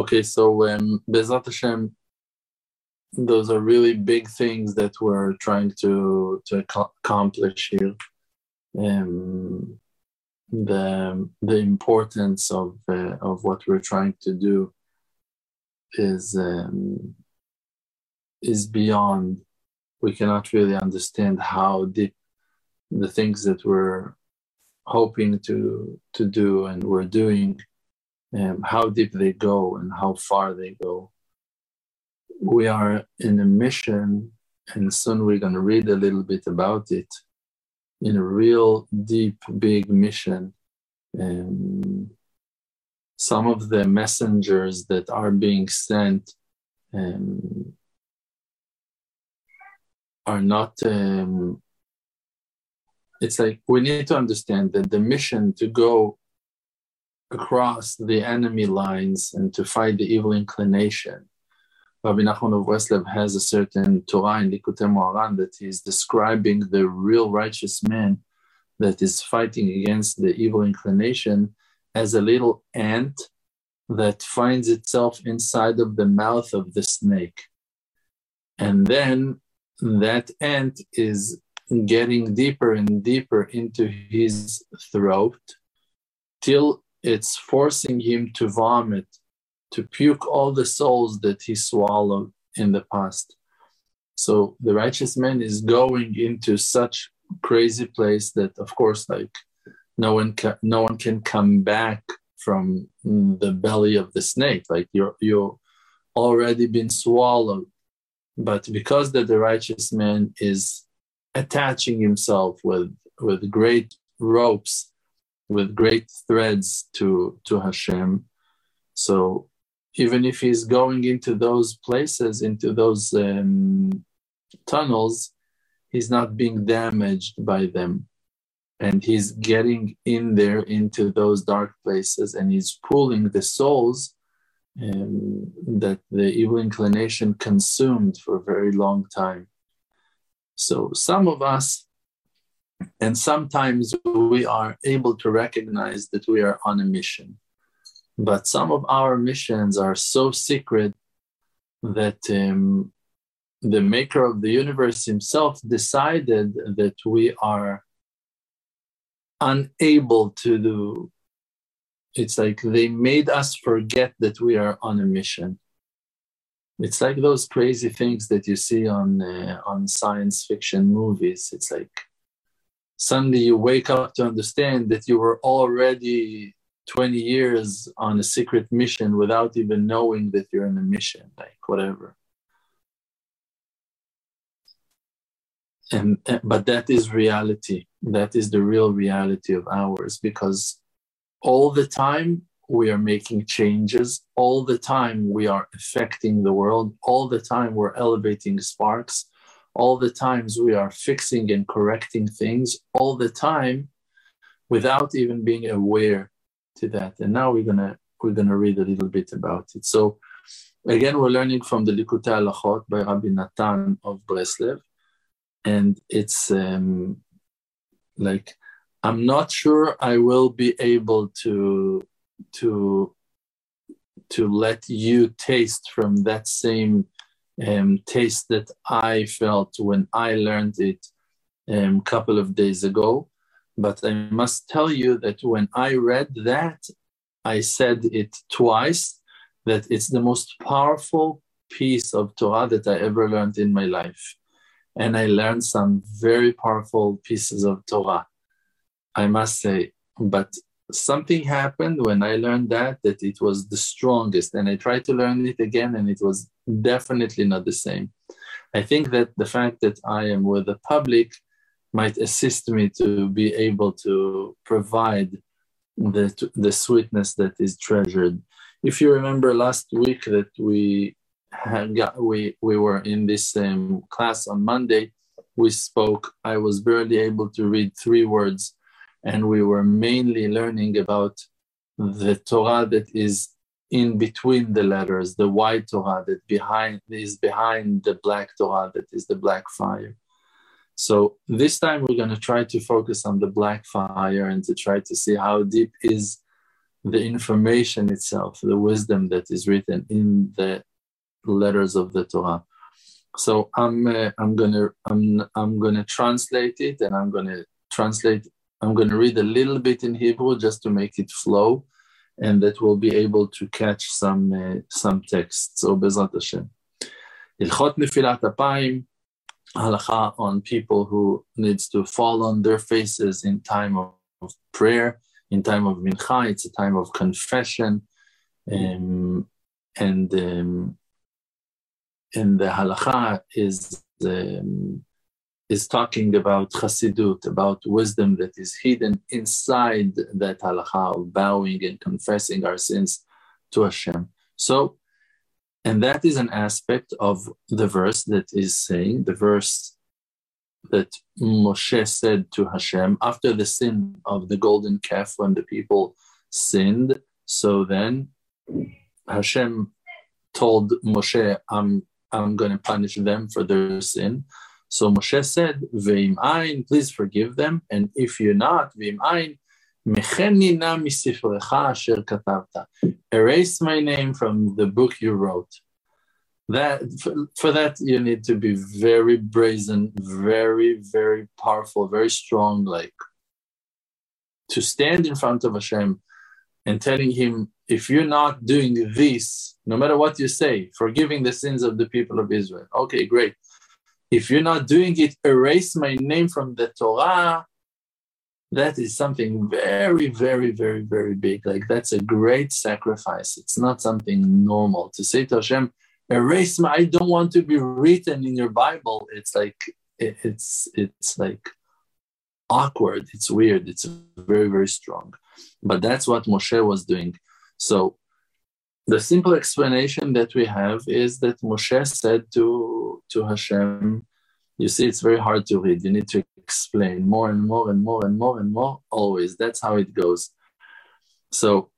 okay, so um, Hashem, those are really big things that we're trying to to accomplish here. Um, the the importance of uh, of what we're trying to do is um, is beyond. We cannot really understand how deep the things that we're hoping to to do and we're doing, um, how deep they go and how far they go. We are in a mission, and soon we're going to read a little bit about it. In a real deep, big mission. Um, some of the messengers that are being sent um, are not um, it's like we need to understand that the mission to go across the enemy lines and to fight the evil inclination. Rabbi Nachman of Breslev has a certain Torah in Likutei Moharan that he's describing the real righteous man that is fighting against the evil inclination as a little ant that finds itself inside of the mouth of the snake. And then that ant is getting deeper and deeper into his throat till it's forcing him to vomit, to puke all the souls that he swallowed in the past. So the righteous man is going into such crazy place that, of course, like no one can, no one can come back from the belly of the snake. Like you're you already been swallowed, but because that the righteous man is attaching himself with with great ropes, with great threads to to Hashem. So even if he's going into those places, into those um, tunnels, he's not being damaged by them. And he's getting in there into those dark places and he's pulling the souls um, that the evil inclination consumed for a very long time. So some of us, and sometimes we are able to recognize that we are on a mission. But some of our missions are so secret that um, the maker of the universe himself decided that we are unable to do. It's like they made us forget that we are on a mission. It's like those crazy things that you see on uh, on science fiction movies. It's like suddenly you wake up to understand that you were already 20 years on a secret mission without even knowing that you're in a mission, like whatever. And, but that is reality. That is the real reality of ours because all the time we are making changes all the time we are affecting the world all the time we're elevating sparks all the times we are fixing and correcting things all the time without even being aware to that. And now we're gonna we're gonna read a little bit about it. So again we're learning from the Likutei Halachot by Rabbi Natan of Breslev. And it's um, like I'm not sure I will be able to to to let you taste from that same um, taste that I felt when I learned it a um, couple of days ago. But I must tell you that when I read that, I said it twice that it's the most powerful piece of Torah that I ever learned in my life. And I learned some very powerful pieces of Torah, I must say. But something happened when I learned that that it was the strongest, and I tried to learn it again, and it was definitely not the same. I think that the fact that I am with the public might assist me to be able to provide the the sweetness that is treasured. If you remember last week that we had got we we were in this um, class on Monday, we spoke. I was barely able to read three words and we were mainly learning about the Torah that is in between the letters, the white Torah that behind is behind the black Torah that is the black fire. So this time we're going to try to focus on the black fire and to try to see how deep is the information itself, the wisdom that is written in the letters of the Torah. So I'm uh, I'm gonna I'm I'm gonna translate it, and I'm gonna translate. I'm gonna read a little bit in Hebrew just to make it flow, and that we'll be able to catch some uh, some texts. So Bezrat Hashem. Ilchot Nefilat Apayim, halacha on people who needs to fall on their faces in time of, of prayer, in time of mincha. It's a time of confession, um, and um, and the halacha is um, is talking about chassidut, about wisdom that is hidden inside that halacha of bowing and confessing our sins to Hashem. So, and that is an aspect of the verse that is saying the verse that Moshe said to Hashem after the sin of the golden calf when the people sinned. So then Hashem told Moshe, I'm I'm going to punish them for their sin. So Moshe said, Ve'im ein, please forgive them. And if you're not, Ve'im ein, Erase my name from the book you wrote. That for, for, that you need to be very brazen, very, very powerful, very strong, like to stand in front of Hashem and telling him, if you're not doing this, no matter what you say, forgiving the sins of the people of Israel. Okay, great. If you're not doing it, erase my name from the Torah. That is something very, very, very, very big. Like that's a great sacrifice. It's not something normal to say to Hashem, erase my. I don't want to be written in your Bible. It's like it's it's like awkward. It's weird. It's very, very strong. But that's what Moshe was doing. So the simple explanation that we have is that Moshe said to, to Hashem, you see, it's very hard to read. You need to explain more and more and more and more and more, always. That's how it goes. So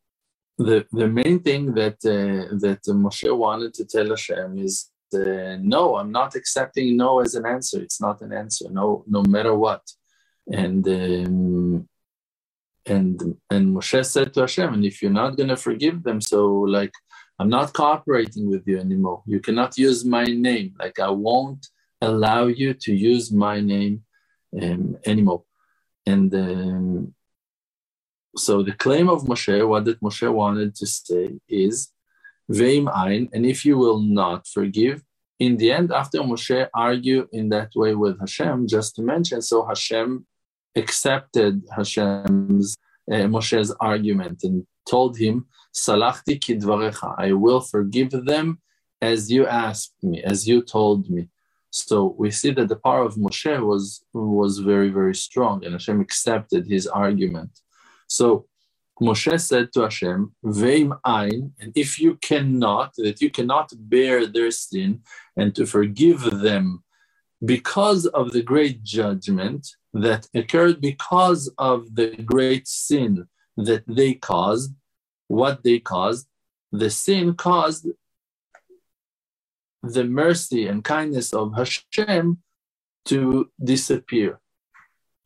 the, the main thing that, uh, that Moshe wanted to tell Hashem is uh, no, I'm not accepting no as an answer. It's not an answer, no, no matter what. And um, and and Moshe said to Hashem, and if you're not to forgive them, so like I'm not cooperating with you anymore. You cannot use my name. Like I won't allow you to use my name um, anymore. And um, so the claim of Moshe, what that Moshe wanted to say is, Veim ein, and if you will not forgive, in the end, after Moshe argued in that way with Hashem, just to mention, so Hashem accepted Hashem's uh, Moshe's argument and told him, "Salachti kidvarecha, I will forgive them as you asked me, as you told me." So we see that the power of Moshe was was very very strong, and Hashem accepted his argument. So Moshe said to Hashem, "Veim ein," and if you cannot, that you cannot bear their sin and to forgive them because of the great judgment, that occurred because of the great sin that they caused. What they caused, the sin caused the mercy and kindness of Hashem to disappear.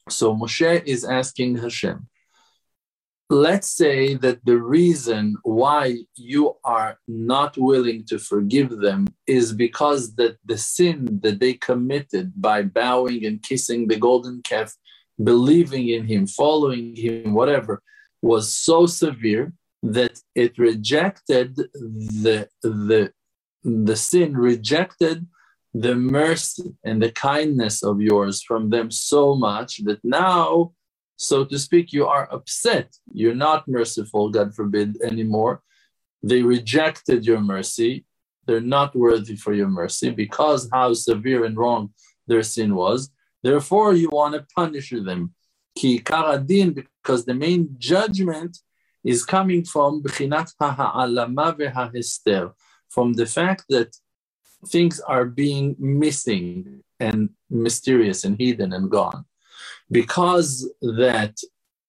So Moshe is asking Hashem, let's say that the reason why you are not willing to forgive them is because that the sin that they committed by bowing and kissing the golden calf believing in him following him whatever was so severe that it rejected the the the sin rejected the mercy and the kindness of yours from them so much that now so to speak, you are upset. You're not merciful, God forbid, anymore. They rejected your mercy. They're not worthy for your mercy because how severe and wrong their sin was. Therefore, you want to punish them. Ki karadin, because the main judgment is coming from from the fact that things are being missing and mysterious and hidden and gone because that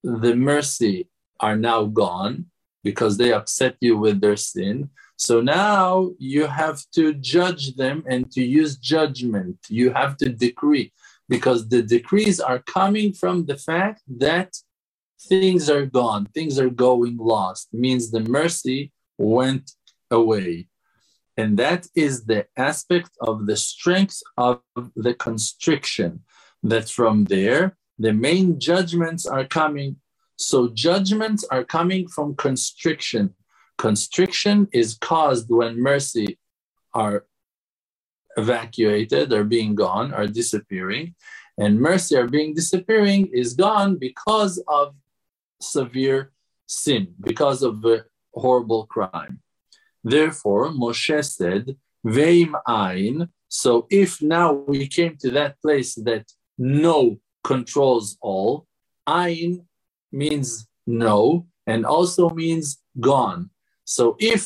the mercy are now gone because they upset you with their sin so now you have to judge them and to use judgment you have to decree because the decrees are coming from the fact that things are gone, things are going lost, means the mercy went away. And that is the aspect of the strength of the constriction, that from there, the main judgments are coming. So, judgments are coming from constriction. Constriction is caused when mercy are evacuated or being gone or disappearing. And mercy are being disappearing is gone because of severe sin, because of a horrible crime. Therefore, Moshe said, Veim ein. So if now we came to that place that no controls all, ein means no and also means gone. So if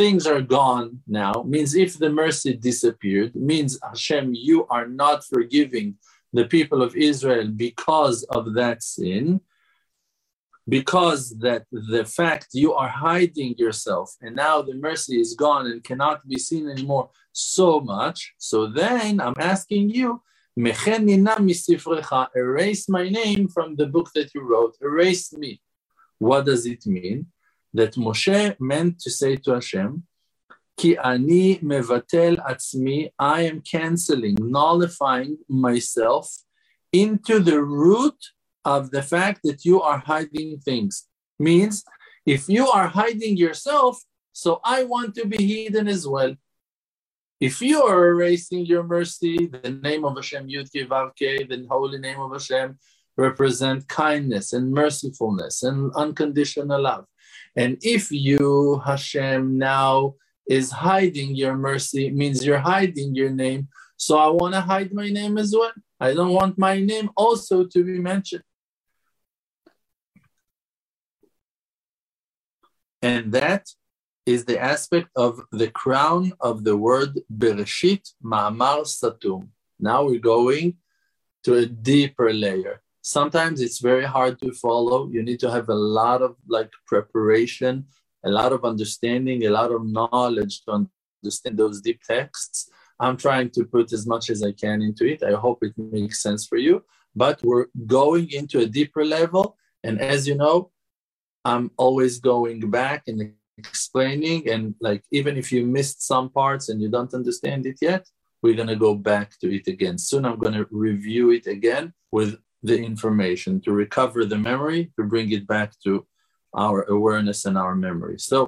things are gone now, means if the mercy disappeared, means Hashem, you are not forgiving the people of Israel because of that sin, because that the fact you are hiding yourself and now the mercy is gone and cannot be seen anymore so much. So then I'm asking you, erase my name from the book that you wrote, erase me. What does it mean? That Moshe meant to say to Hashem, Ki ani mevatel atzmi, I am canceling, nullifying myself into the root of the fact that you are hiding things. Means if you are hiding yourself, so I want to be hidden as well. If you are erasing your mercy, the name of Hashem, Yud Vavke, the holy name of Hashem, represent kindness and mercifulness and unconditional love. And if you, Hashem, now is hiding your mercy, means you're hiding your name. So I want to hide my name as well. I don't want my name also to be mentioned. And that is the aspect of the crown of the word Bereshit Ma'amar Satum. Now we're going to a deeper layer. Sometimes it's very hard to follow. You need to have a lot of like preparation, a lot of understanding, a lot of knowledge to understand those deep texts. I'm trying to put as much as I can into it. I hope it makes sense for you. But we're going into a deeper level. And as you know, I'm always going back and explaining. And like, even if you missed some parts and you don't understand it yet, we're going to go back to it again. Soon I'm going to review it again with the information to recover the memory, to bring it back to our awareness and our memory. So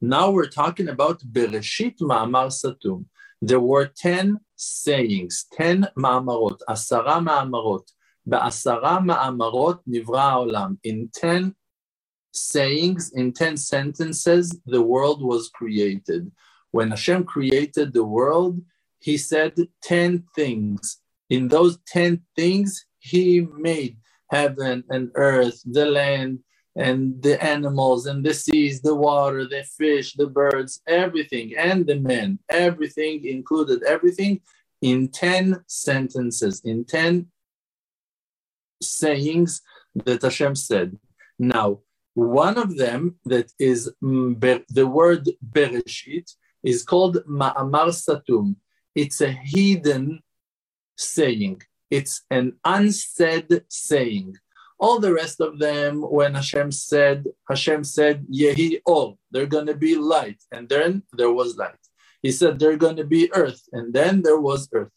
now we're talking about Bereshit Ma'amar Satum. There were 10 sayings, 10 ma'amarot, asara ma'amarot. Ba'asara ma'amarot nivra olam. In 10 sayings, in 10 sentences, the world was created. When Hashem created the world, he said 10 things. In those 10 things, he made heaven and earth, the land, and the animals, and the seas, the water, the fish, the birds, everything, and the men, everything included, everything in 10 sentences, in 10 sayings that Hashem said. Now, one of them that is mm, the word Bereshit is called Ma'amar Satum. It's a hidden saying. It's an unsaid saying. All the rest of them, when Hashem said, Hashem said, Yehi Or, they're going to be light. And then there was light. He said, they're going to be earth. And then there was earth.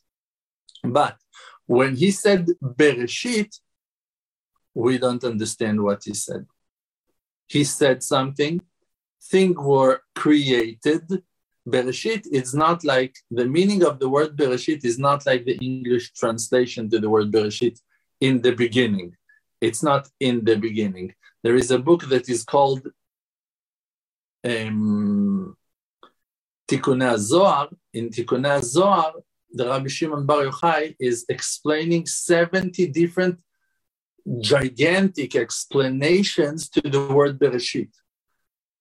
But when he said Bereshit, we don't understand what he said he said something, things were created. Bereshit is not like the meaning of the word Bereshit is not like the English translation to the word Bereshit in the beginning. It's not in the beginning. There is a book that is called um, Tikkunei Zohar. In Tikkunei Zohar, the Rabbi Shimon Bar Yochai is explaining 70 different gigantic explanations to the word Bereshit.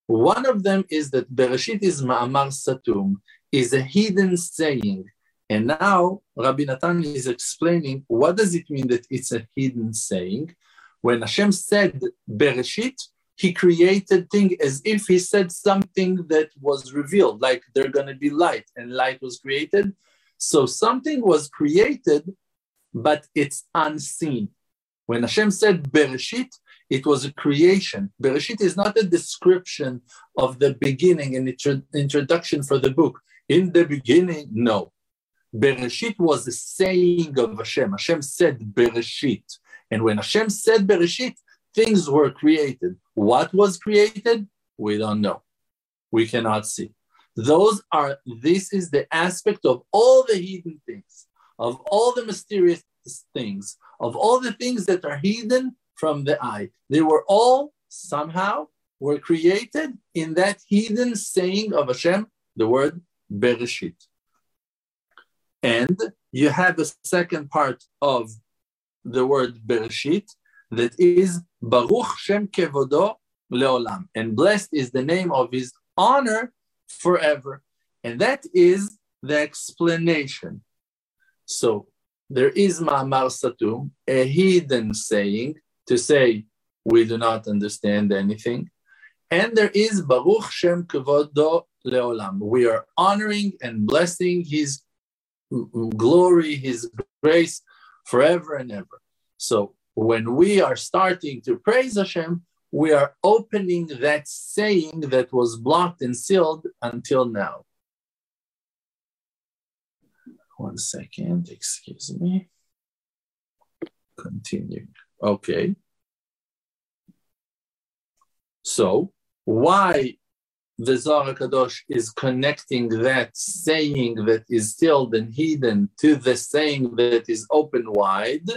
One of them is that Bereshit is Ma'amar Satum, is a hidden saying. And now Rabbi Natan is explaining what does it mean that it's a hidden saying. When Hashem said Bereshit, he created thing as if he said something that was revealed, like they're going to be light, and light was created. So something was created, but it's unseen. When Hashem said Bereshit, it was a creation. Bereshit is not a description of the beginning and intro- introduction for the book. In the beginning, no. Bereshit was a saying of Hashem. Hashem said Bereshit. And when Hashem said Bereshit, things were created. What was created? We don't know. We cannot see. Those are, this is the aspect of all the hidden things, of all the mysterious things, of all the things that are hidden from the eye. They were all somehow were created in that hidden saying of Hashem, the word Bereshit. And you have a second part of the word Bereshit that is Baruch Shem Kevodo Leolam. And blessed is the name of his honor forever. And that is the explanation. So there is Ma'amar Satum, a hidden saying to say we do not understand anything. And there is Baruch Shem Kevodo Leolam. We are honoring and blessing his glory, his grace forever and ever. So when we are starting to praise Hashem, we are opening that saying that was blocked and sealed until now. One second, excuse me. Continue. Okay. So, why the Zohar Kadosh is connecting that saying that is sealed and hidden to the saying that is open wide?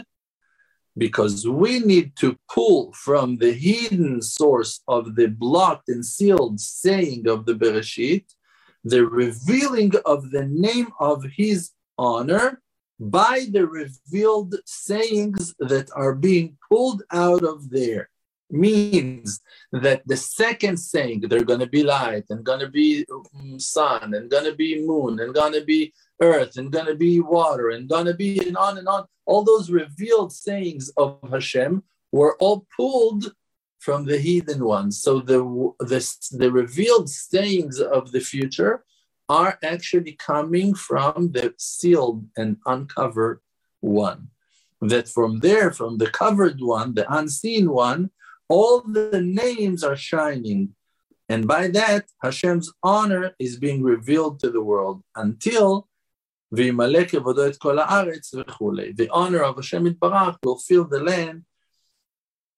because we need to pull from the hidden source of the blocked and sealed saying of the Bereshit the revealing of the name of his honor by the revealed sayings that are being pulled out of there. Means that the second saying they're going to be light and going to be um, sun and going to be moon and going to be earth and going to be water and going to be and on and on all those revealed sayings of hashem were all pulled from the heathen ones. So the the, the revealed sayings of the future are actually coming from the sealed and uncovered one that from there from the covered one the unseen one all the names are shining. And by that, Hashem's honor is being revealed to the world until the honor of Hashem Barach will fill the land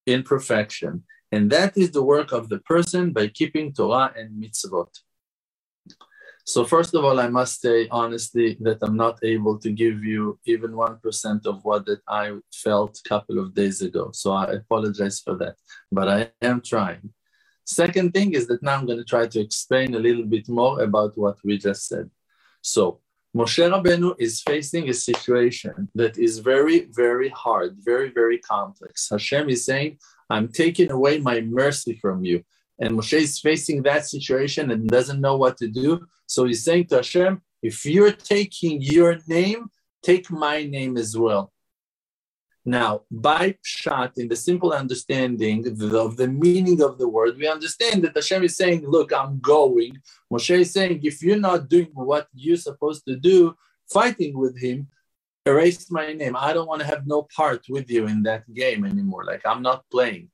in perfection. And that is the work of the person by keeping Torah and mitzvot. So first of all, I must say honestly that I'm not able to give you even 1% of what that I felt a couple of days ago. So I apologize for that, but I am trying. Second thing is that now I'm going to try to explain a little bit more about what we just said. So Moshe Rabbeinu is facing a situation that is very, very hard, very, very complex. Hashem is saying, I'm taking away my mercy from you. And Moshe is facing that situation and doesn't know what to do. So he's saying to Hashem, if you're taking your name, take my name as well. Now, by Pshat, in the simple understanding of the meaning of the word, we understand that Hashem is saying, Look, I'm going. Moshe is saying, If you're not doing what you're supposed to do, fighting with him, erase my name. I don't want to have no part with you in that game anymore. Like, I'm not playing.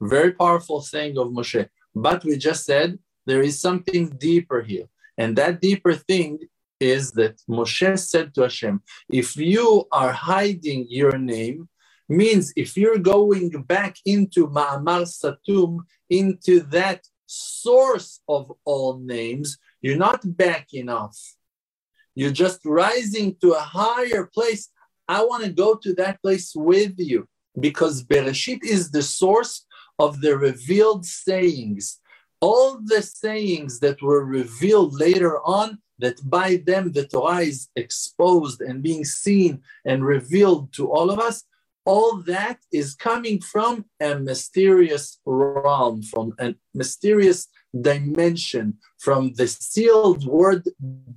Very powerful saying of Moshe. But we just said there is something deeper here. And that deeper thing is that Moshe said to Hashem, if you are hiding your name, means if you're going back into Ma'amar Satum, into that source of all names, you're not backing off. You're just rising to a higher place. I want to go to that place with you because Bereshit is the source of the revealed sayings all the sayings that were revealed later on, that by them the Torah is exposed and being seen and revealed to all of us, all that is coming from a mysterious realm, from a mysterious dimension, from the sealed word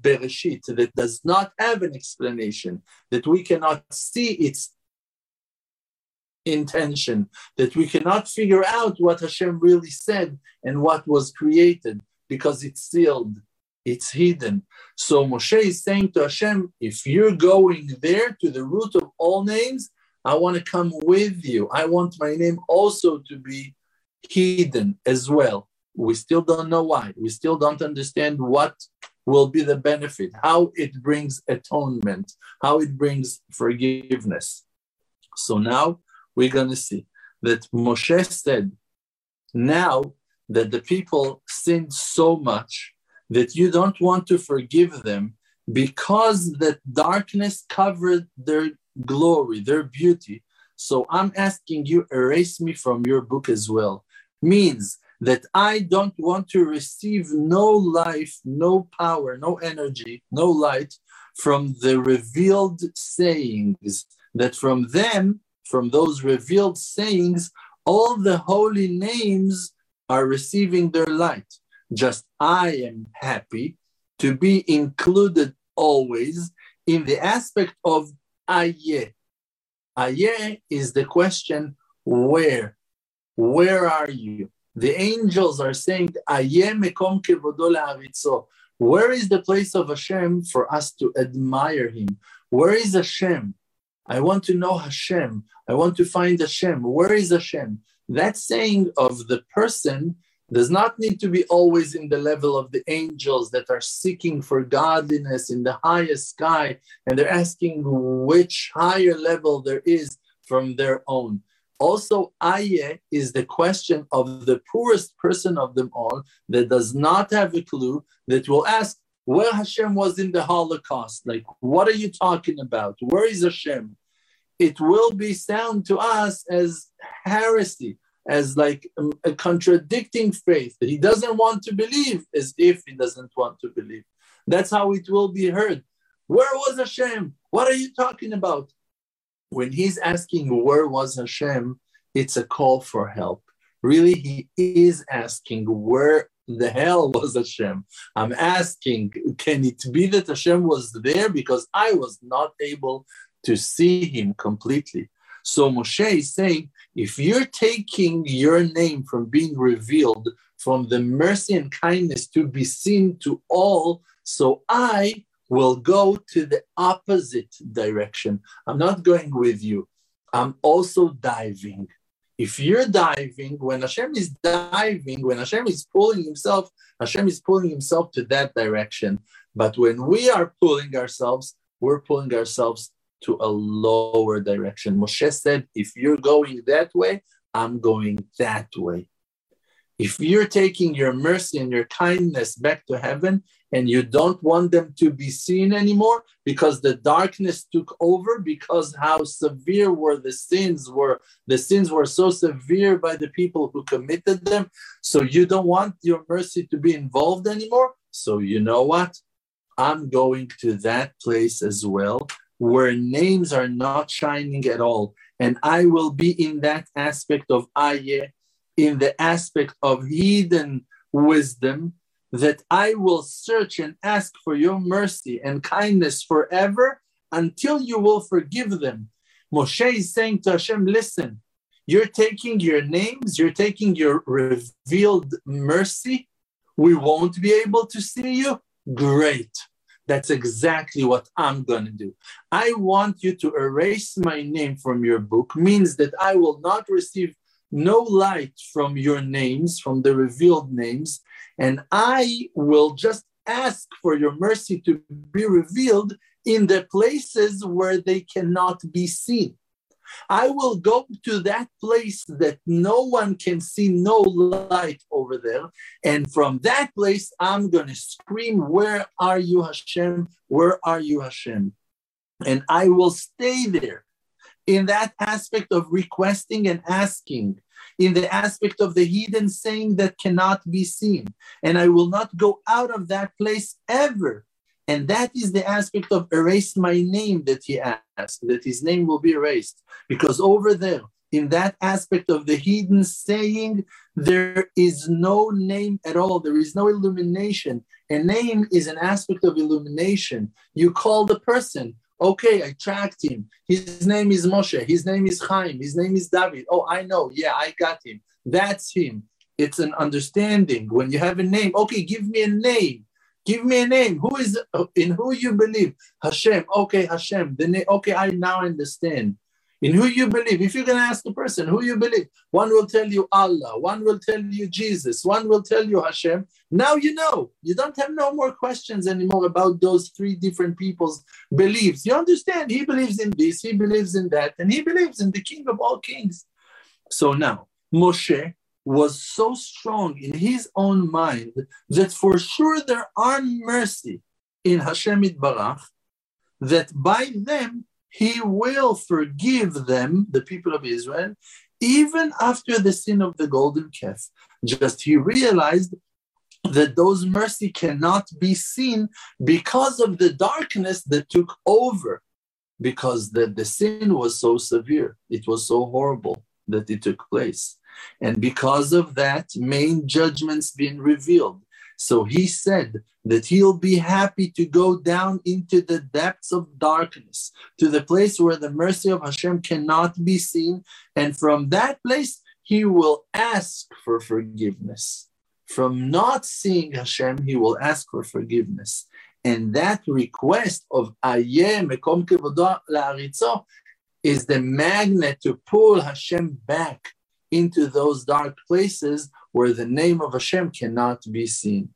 Bereshit that does not have an explanation, that we cannot see its intention, that we cannot figure out what Hashem really said and what was created because it's sealed, it's hidden. So Moshe is saying to Hashem, if you're going there to the root of all names, I want to come with you. I want my name also to be hidden as well. We still don't know why. We still don't understand what will be the benefit, how it brings atonement, how it brings forgiveness. So now we're going to see that Moshe said, now that the people sinned so much that you don't want to forgive them because that darkness covered their glory, their beauty. So I'm asking you, erase me from your book as well. Means that I don't want to receive no life, no power, no energy, no light from the revealed sayings, that from them, from those revealed sayings, all the holy names are receiving their light. Just I am happy to be included always in the aspect of Aye. Aye is the question, where? Where are you? The angels are saying, Aye mekom kevodo Where is the place of Hashem for us to admire him? Where is Hashem? I want to know Hashem. I want to find Hashem. Where is Hashem? That saying of the person does not need to be always in the level of the angels that are seeking for godliness in the highest sky and they're asking which higher level there is from their own. Also, Aye is the question of the poorest person of them all that does not have a clue that will ask where Hashem was in the Holocaust. Like, what are you talking about? Where is Hashem? It will be sound to us as heresy as like a, a contradicting faith he doesn't want to believe as if he doesn't want to believe. That's how it will be heard. Where was Hashem? What are you talking about? When he's asking where was Hashem, it's a call for help. Really, he is asking where the hell was Hashem? I'm asking, can it be that Hashem was there because I was not able to see him completely? So Moshe is saying, if you're taking your name from being revealed, from the mercy and kindness to be seen to all, so I will go to the opposite direction. I'm not going with you. I'm also diving. If you're diving, when Hashem is diving, when Hashem is pulling himself, Hashem is pulling himself to that direction. But when we are pulling ourselves, we're pulling ourselves to a lower direction. Moshe said, if you're going that way, I'm going that way. If you're taking your mercy and your kindness back to heaven and you don't want them to be seen anymore because the darkness took over, because how severe were the sins were, the sins were so severe by the people who committed them. So you don't want your mercy to be involved anymore. So you know what? I'm going to that place as well where names are not shining at all. And I will be in that aspect of ayah, in the aspect of hidden wisdom, that I will search and ask for your mercy and kindness forever until you will forgive them. Moshe is saying to Hashem, listen, you're taking your names, you're taking your revealed mercy. We won't be able to see you. Great. That's exactly what I'm going to do. I want you to erase my name from your book, means that I will not receive no light from your names, from the revealed names, and I will just ask for your mercy to be revealed in the places where they cannot be seen. I will go to that place that no one can see no light over there. And from that place, I'm going to scream, Where are you, Hashem? Where are you, Hashem? And I will stay there in that aspect of requesting and asking, in the aspect of the hidden saying that cannot be seen. And I will not go out of that place ever and that is the aspect of erase my name that he asked, that his name will be erased. Because over there, in that aspect of the hidden saying, there is no name at all. There is no illumination. A name is an aspect of illumination. You call the person, okay, I tracked him. His name is Moshe. His name is Chaim. His name is David. Oh, I know. Yeah, I got him. That's him. It's an understanding. When you have a name, okay, give me a name. Give me a name. Who is in who you believe? Hashem. Okay, Hashem. The name. Okay, I now understand. In who you believe. If you're going to ask a person who you believe, one will tell you Allah, one will tell you Jesus, one will tell you Hashem. Now you know. You don't have no more questions anymore about those three different people's beliefs. You understand? He believes in this, he believes in that, and he believes in the King of all kings. So now, Moshe was so strong in his own mind that for sure there are mercy in Hashem Barach, that by them he will forgive them, the people of Israel, even after the sin of the golden calf. Just he realized that those mercy cannot be seen because of the darkness that took over, because the, the sin was so severe, it was so horrible that it took place. And because of that, main judgments being revealed. So he said that he'll be happy to go down into the depths of darkness, to the place where the mercy of Hashem cannot be seen. And from that place, he will ask for forgiveness. From not seeing Hashem, he will ask for forgiveness. And that request of Ayeh Mekom Kevodo La'aritzo is the magnet to pull Hashem back into those dark places where the name of Hashem cannot be seen.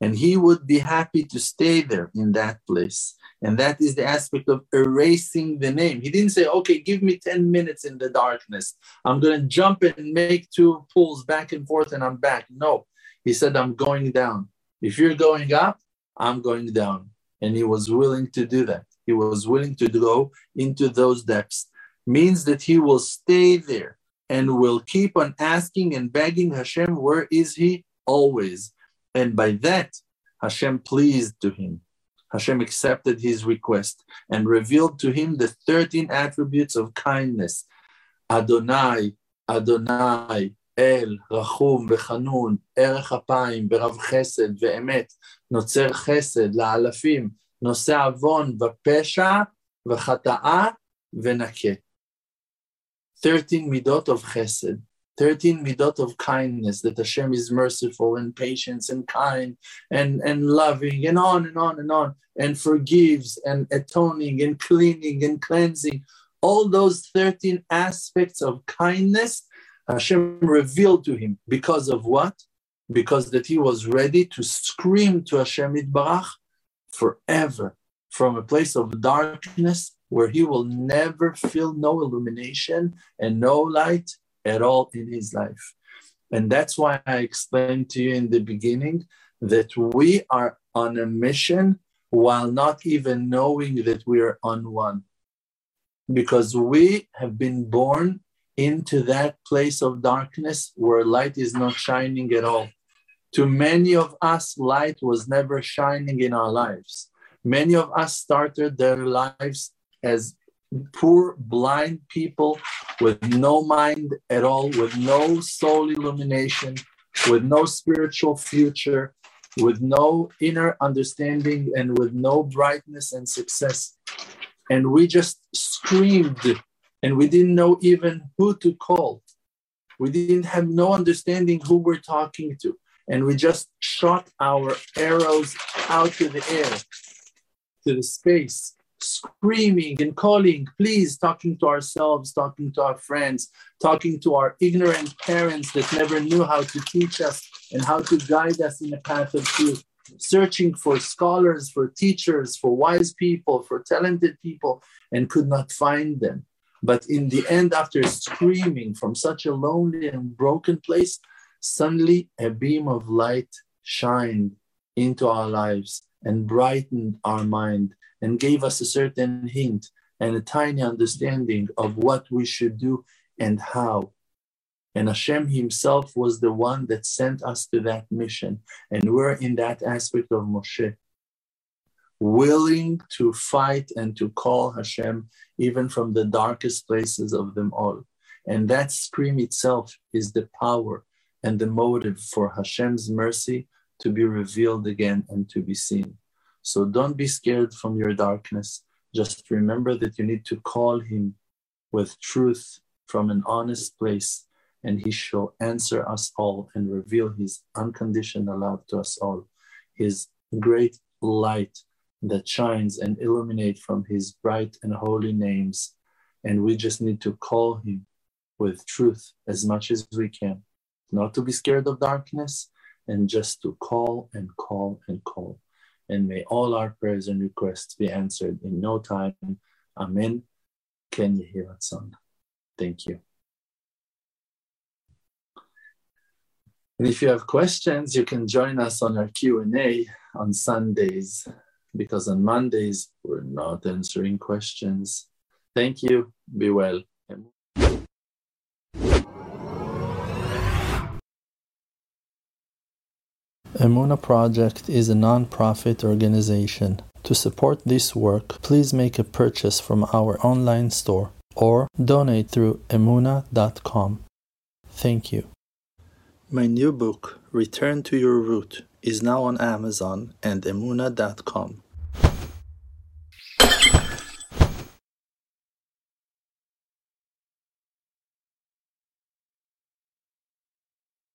And he would be happy to stay there in that place. And that is the aspect of erasing the name. He didn't say, okay, give me 10 minutes in the darkness. I'm going to jump and make two pulls back and forth and I'm back. No, he said, I'm going down. If you're going up, I'm going down. And he was willing to do that. He was willing to go into those depths means that he will stay there and will keep on asking and begging Hashem, where is he? Always. And by that, Hashem pleased to him. Hashem accepted his request and revealed to him the 13 attributes of kindness. Adonai, Adonai, El, Rachum, Vechanun, Erech Apayim, Verav Chesed, Ve'emet, Notzer Chesed, La'alafim, Nose Avon, Vapesha, V'chata'a, Ve'nakeh. 13 midot of chesed, 13 midot of kindness, that Hashem is merciful and patient and kind and, and loving and on and on and on, and forgives and atoning and cleaning and cleansing. All those 13 aspects of kindness, Hashem revealed to him because of what? Because that he was ready to scream to Hashem Itbarach forever from a place of darkness where he will never feel no illumination and no light at all in his life. And that's why I explained to you in the beginning that we are on a mission while not even knowing that we are on one. Because we have been born into that place of darkness where light is not shining at all. To many of us, light was never shining in our lives. Many of us started their lives as poor blind people with no mind at all, with no soul illumination, with no spiritual future, with no inner understanding, and with no brightness and success. And we just screamed, and we didn't know even who to call. We didn't have no understanding who we're talking to. And we just shot our arrows out to the air, to the space screaming and calling, please, talking to ourselves, talking to our friends, talking to our ignorant parents that never knew how to teach us and how to guide us in the path of truth, searching for scholars, for teachers, for wise people, for talented people, and could not find them. But in the end, after screaming from such a lonely and broken place, suddenly a beam of light shined into our lives and brightened our mind and gave us a certain hint and a tiny understanding of what we should do and how. And Hashem Himself was the one that sent us to that mission. And we're in that aspect of Moshe, willing to fight and to call Hashem even from the darkest places of them all. And that scream itself is the power and the motive for Hashem's mercy to be revealed again and to be seen. So don't be scared from your darkness. Just remember that you need to call him with truth from an honest place, and he shall answer us all and reveal his unconditional love to us all, his great light that shines and illuminate from his bright and holy names. And we just need to call him with truth as much as we can, not to be scared of darkness, and just to call and call and call. And may all our prayers and requests be answered in no time. Amen. Ken Yehiratson. Thank you. And if you have questions, you can join us on our Q&A on Sundays because on Mondays we're not answering questions. Thank you. Be well. Emuna Project is a non-profit organization. To support this work, please make a purchase from our online store or donate through emuna.com. Thank you. My new book, Return to Your Root, is now on Amazon and emuna.com.